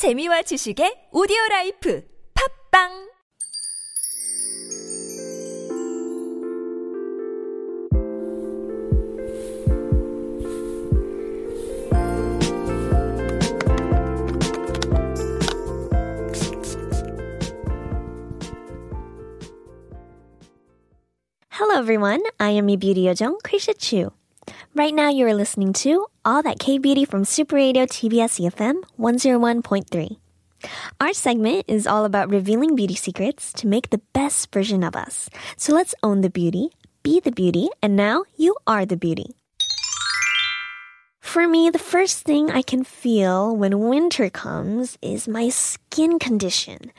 재미와 지식의 오디오 라이프 팝빵 Hello, everyone. I am your beauty Yojong, Krisha Chu. Right now, you are listening to All That K Beauty from Super Radio TBS EFM 101.3. Our segment is all about revealing beauty secrets to make the best version of us. So let's own the beauty, be the beauty, and now you are the beauty. For me, the first thing I can feel when winter comes is my skin condition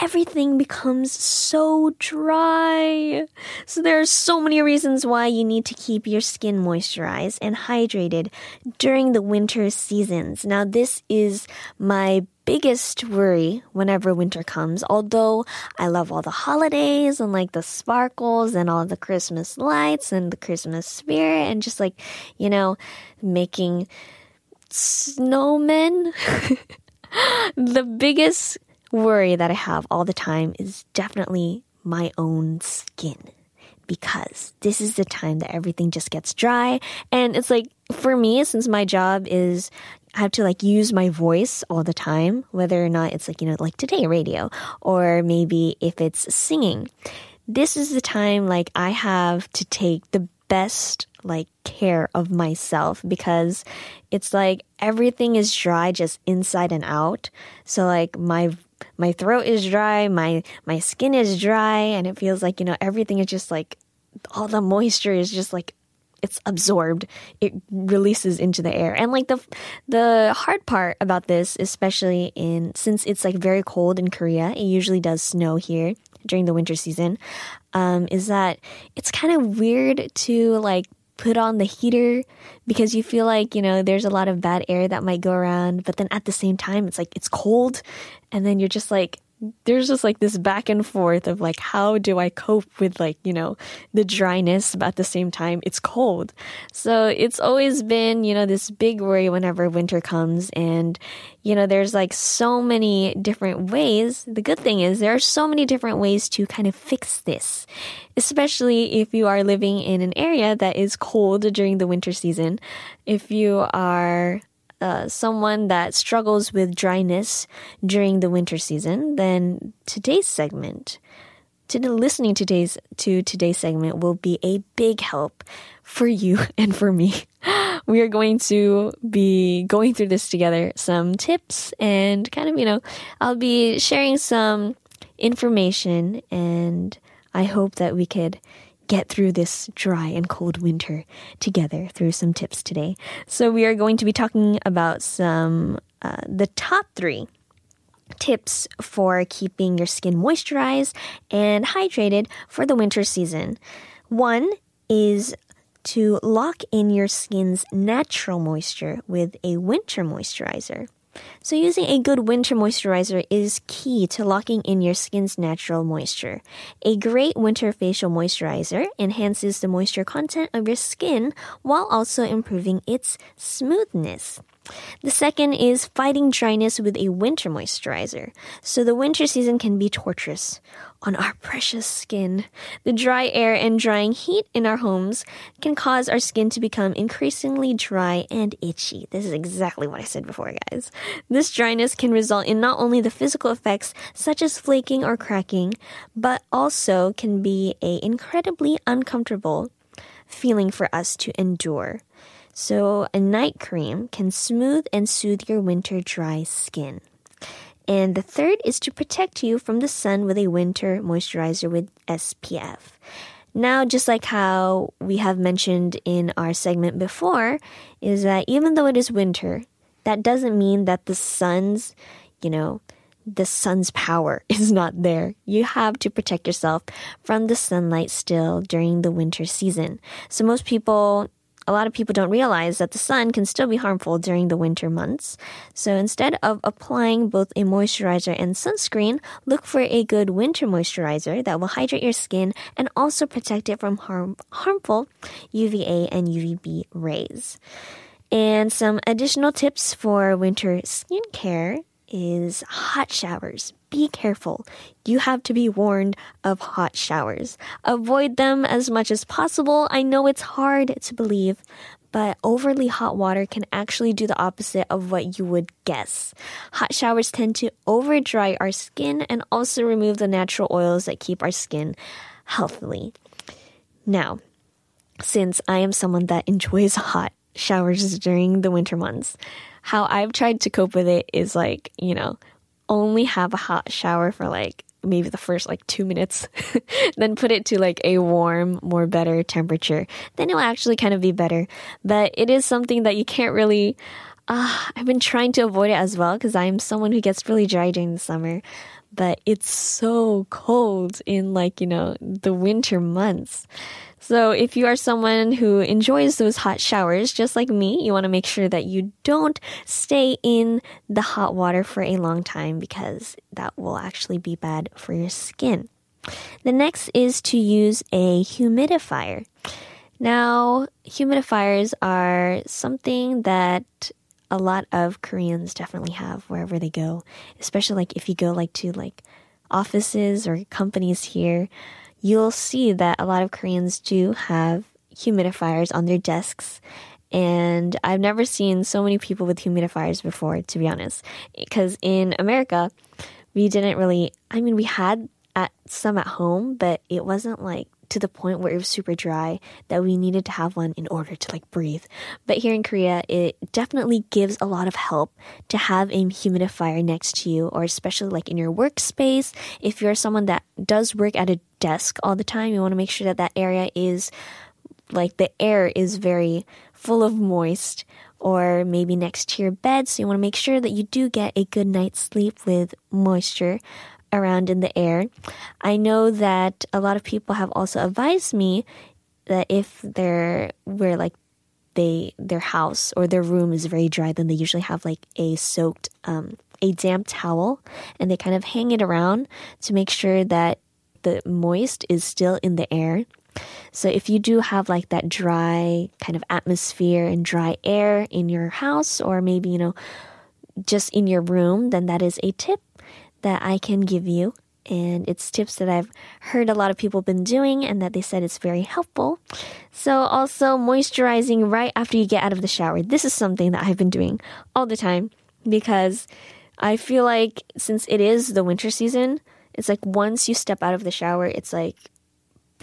everything becomes so dry. So there are so many reasons why you need to keep your skin moisturized and hydrated during the winter seasons. Now this is my biggest worry whenever winter comes. Although I love all the holidays and like the sparkles and all the Christmas lights and the Christmas spirit and just like, you know, making snowmen. the biggest worry that I have all the time is definitely my own skin because this is the time that everything just gets dry. And it's like, for me, since my job is, I have to like use my voice all the time, whether or not it's like, you know, like today radio, or maybe if it's singing. This is the time like I have to take the best like care of myself because it's like everything is dry just inside and out. So like my my throat is dry, my my skin is dry, and it feels like you know everything is just like all the moisture is just like it's absorbed. It releases into the air. And like the the hard part about this especially in since it's like very cold in korea it usually does snow here during the winter season um, is that it's kind of weird to like put on the heater because you feel like, you know, there's a lot of bad air that might go around. But then at the same time, it's like it's cold. And then you're just like, there's just like this back and forth of like how do I cope with like you know the dryness but at the same time it's cold. So it's always been you know this big worry whenever winter comes and you know there's like so many different ways. The good thing is there are so many different ways to kind of fix this especially if you are living in an area that is cold during the winter season. If you are uh, someone that struggles with dryness during the winter season, then today's segment, to listening to today's to today's segment will be a big help for you and for me. We are going to be going through this together, some tips and kind of, you know, I'll be sharing some information and I hope that we could get through this dry and cold winter together through some tips today. So we are going to be talking about some uh, the top three tips for keeping your skin moisturized and hydrated for the winter season. One is to lock in your skin's natural moisture with a winter moisturizer. So using a good winter moisturizer is key to locking in your skin's natural moisture. A great winter facial moisturizer enhances the moisture content of your skin while also improving its smoothness. The second is fighting dryness with a winter moisturizer. So the winter season can be torturous on our precious skin. The dry air and drying heat in our homes can cause our skin to become increasingly dry and itchy. This is exactly what I said before, guys. This dryness can result in not only the physical effects such as flaking or cracking, but also can be a incredibly uncomfortable feeling for us to endure. So, a night cream can smooth and soothe your winter dry skin. And the third is to protect you from the sun with a winter moisturizer with SPF. Now, just like how we have mentioned in our segment before, is that even though it is winter, that doesn't mean that the sun's, you know, the sun's power is not there. You have to protect yourself from the sunlight still during the winter season. So most people a lot of people don't realize that the sun can still be harmful during the winter months. So instead of applying both a moisturizer and sunscreen, look for a good winter moisturizer that will hydrate your skin and also protect it from harm, harmful UVA and UVB rays. And some additional tips for winter skincare is hot showers. Be careful. You have to be warned of hot showers. Avoid them as much as possible. I know it's hard to believe, but overly hot water can actually do the opposite of what you would guess. Hot showers tend to over dry our skin and also remove the natural oils that keep our skin healthily. Now, since I am someone that enjoys hot showers during the winter months, how I've tried to cope with it is like, you know, only have a hot shower for like maybe the first like two minutes, then put it to like a warm, more better temperature. Then it'll actually kind of be better. But it is something that you can't really. Uh, I've been trying to avoid it as well because I'm someone who gets really dry during the summer. But it's so cold in like, you know, the winter months. So if you are someone who enjoys those hot showers, just like me, you want to make sure that you don't stay in the hot water for a long time because that will actually be bad for your skin. The next is to use a humidifier. Now, humidifiers are something that a lot of Koreans definitely have wherever they go, especially like if you go like to like offices or companies here you'll see that a lot of Koreans do have humidifiers on their desks. And I've never seen so many people with humidifiers before, to be honest. Because in America, we didn't really, I mean, we had at some at home, but it wasn't like to the point where it was super dry that we needed to have one in order to like breathe. But here in Korea, it definitely gives a lot of help to have a humidifier next to you, or especially like in your workspace. If you're someone that does work at a desk all the time, you want to make sure that that area is like the air is very full of moist or maybe next to your bed. So you want to make sure that you do get a good night's sleep with moisture around in the air. I know that a lot of people have also advised me that if they're where like they their house or their room is very dry, then they usually have like a soaked um, a damp towel and they kind of hang it around to make sure that the moist is still in the air. So if you do have like that dry kind of atmosphere and dry air in your house or maybe you know just in your room, then that is a tip that I can give you. And it's tips that I've heard a lot of people been doing and that they said it's very helpful. So also moisturizing right after you get out of the shower. This is something that I've been doing all the time because I feel like since it is the winter season, it's like once you step out of the shower, it's like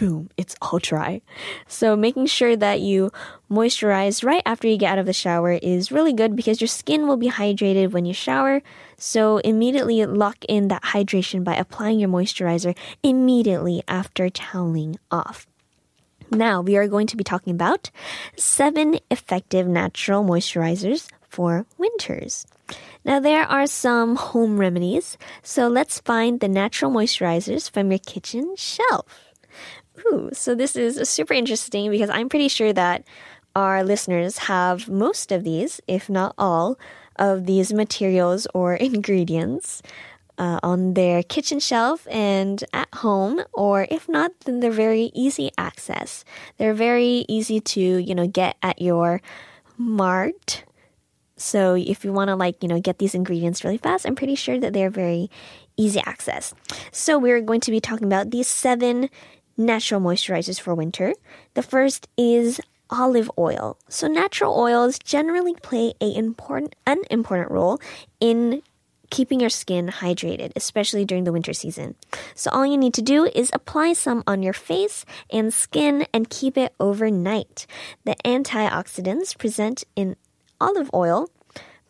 boom, it's all dry. So making sure that you moisturize right after you get out of the shower is really good because your skin will be hydrated when you shower. So immediately lock in that hydration by applying your moisturizer immediately after toweling off. Now we are going to be talking about seven effective natural moisturizers for winters. Now, there are some home remedies, so let's find the natural moisturizers from your kitchen shelf. Ooh, so this is super interesting because I'm pretty sure that our listeners have most of these, if not all, of these materials or ingredients uh, on their kitchen shelf and at home, or if not, then they're very easy access. They're very easy to, you know, get at your mart. So if you want to like, you know, get these ingredients really fast, I'm pretty sure that they're very easy access. So we're going to be talking about these seven natural moisturizers for winter. The first is olive oil. So natural oils generally play a important an important role in keeping your skin hydrated, especially during the winter season. So all you need to do is apply some on your face and skin and keep it overnight. The antioxidants present in olive oil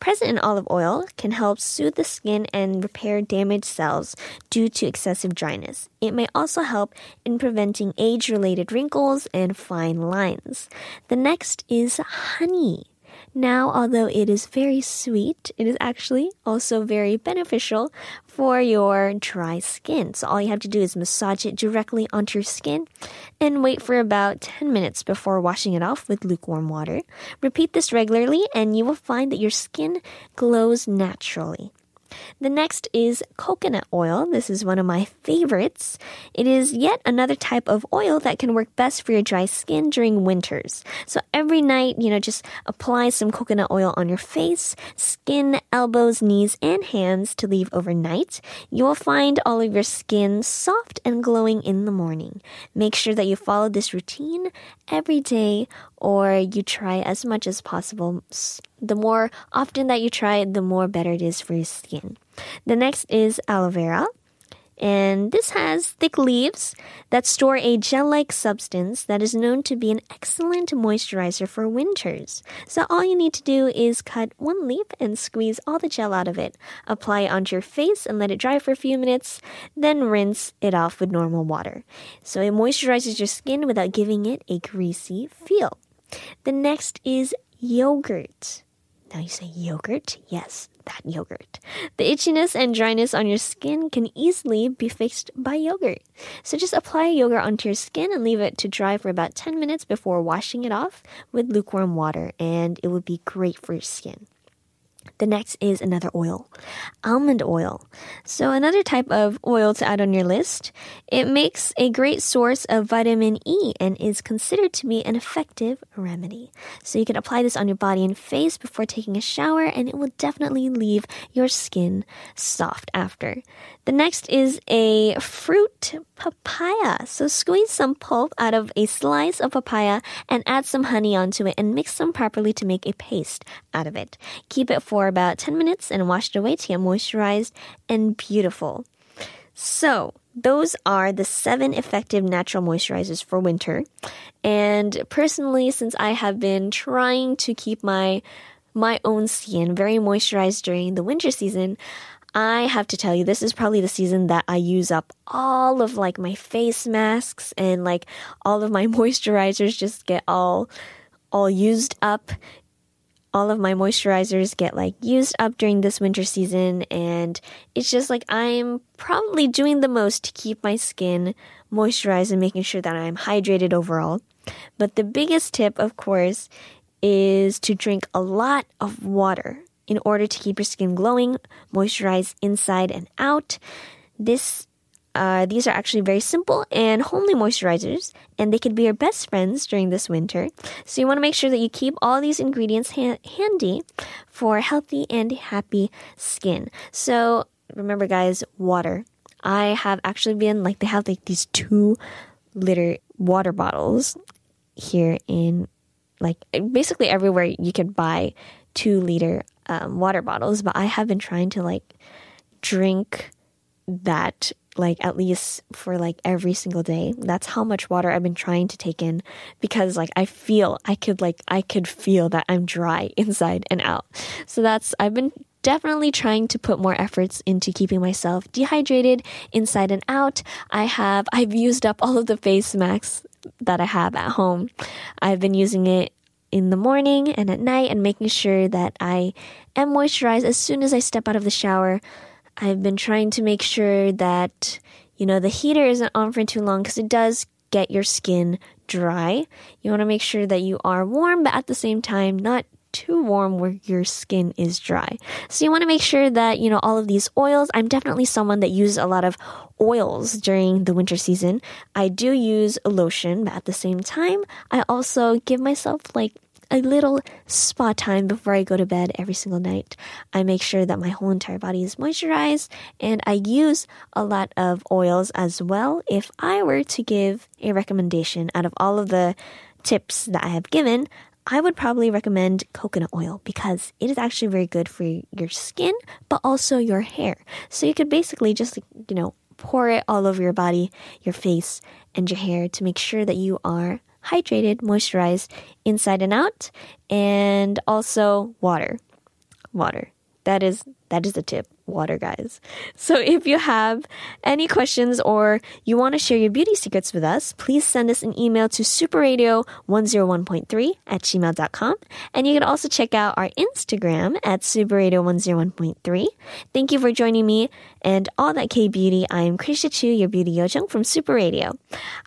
present in olive oil can help soothe the skin and repair damaged cells due to excessive dryness. It may also help in preventing age related wrinkles and fine lines. The next is honey. Now, although it is very sweet, it is actually also very beneficial for your dry skin. So, all you have to do is massage it directly onto your skin and wait for about 10 minutes before washing it off with lukewarm water. Repeat this regularly, and you will find that your skin glows naturally. The next is coconut oil. This is one of my favorites. It is yet another type of oil that can work best for your dry skin during winters. So every night, you know, just apply some coconut oil on your face, skin, elbows, knees, and hands to leave overnight. You will find all of your skin soft and glowing in the morning. Make sure that you follow this routine every day or you try as much as possible. The more often that you try, it, the more better it is for your skin. The next is aloe vera. And this has thick leaves that store a gel like substance that is known to be an excellent moisturizer for winters. So, all you need to do is cut one leaf and squeeze all the gel out of it. Apply it onto your face and let it dry for a few minutes, then rinse it off with normal water. So, it moisturizes your skin without giving it a greasy feel. The next is yogurt. Now you say yogurt? Yes, that yogurt. The itchiness and dryness on your skin can easily be fixed by yogurt. So just apply yogurt onto your skin and leave it to dry for about 10 minutes before washing it off with lukewarm water, and it would be great for your skin. The next is another oil, almond oil. So, another type of oil to add on your list. It makes a great source of vitamin E and is considered to be an effective remedy. So, you can apply this on your body and face before taking a shower, and it will definitely leave your skin soft after. The next is a fruit papaya. So squeeze some pulp out of a slice of papaya and add some honey onto it and mix them properly to make a paste out of it. Keep it for about 10 minutes and wash it away to get moisturized and beautiful. So, those are the seven effective natural moisturizers for winter. And personally, since I have been trying to keep my my own skin very moisturized during the winter season, I have to tell you, this is probably the season that I use up all of like my face masks and like all of my moisturizers just get all all used up. All of my moisturizers get like used up during this winter season and it's just like I'm probably doing the most to keep my skin moisturized and making sure that I'm hydrated overall. But the biggest tip, of course, is to drink a lot of water in order to keep your skin glowing, moisturize inside and out. This uh, these are actually very simple and homely moisturizers, and they could be your best friends during this winter. So, you want to make sure that you keep all these ingredients ha- handy for healthy and happy skin. So, remember, guys, water. I have actually been like, they have like these two liter water bottles here in like basically everywhere you could buy two liter um, water bottles, but I have been trying to like drink that like at least for like every single day. That's how much water I've been trying to take in because like I feel I could like I could feel that I'm dry inside and out. So that's I've been definitely trying to put more efforts into keeping myself dehydrated inside and out. I have I've used up all of the face masks that I have at home. I've been using it in the morning and at night and making sure that I am moisturized as soon as I step out of the shower. I've been trying to make sure that, you know, the heater isn't on for too long because it does get your skin dry. You want to make sure that you are warm, but at the same time, not too warm where your skin is dry. So you want to make sure that, you know, all of these oils, I'm definitely someone that uses a lot of oils during the winter season. I do use lotion, but at the same time, I also give myself like a little spa time before I go to bed every single night. I make sure that my whole entire body is moisturized and I use a lot of oils as well. If I were to give a recommendation out of all of the tips that I have given, I would probably recommend coconut oil because it is actually very good for your skin, but also your hair. So you could basically just, you know, pour it all over your body, your face, and your hair to make sure that you are hydrated, moisturized inside and out, and also water. Water. That is that is the tip. Water, guys. So if you have any questions or you want to share your beauty secrets with us, please send us an email to superradio101.3 at gmail.com. And you can also check out our Instagram at superradio101.3. Thank you for joining me and all that K beauty. I am Krisha Chu, your beauty yojung from Super Radio.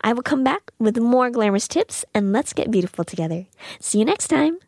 I will come back with more glamorous tips and let's get beautiful together. See you next time.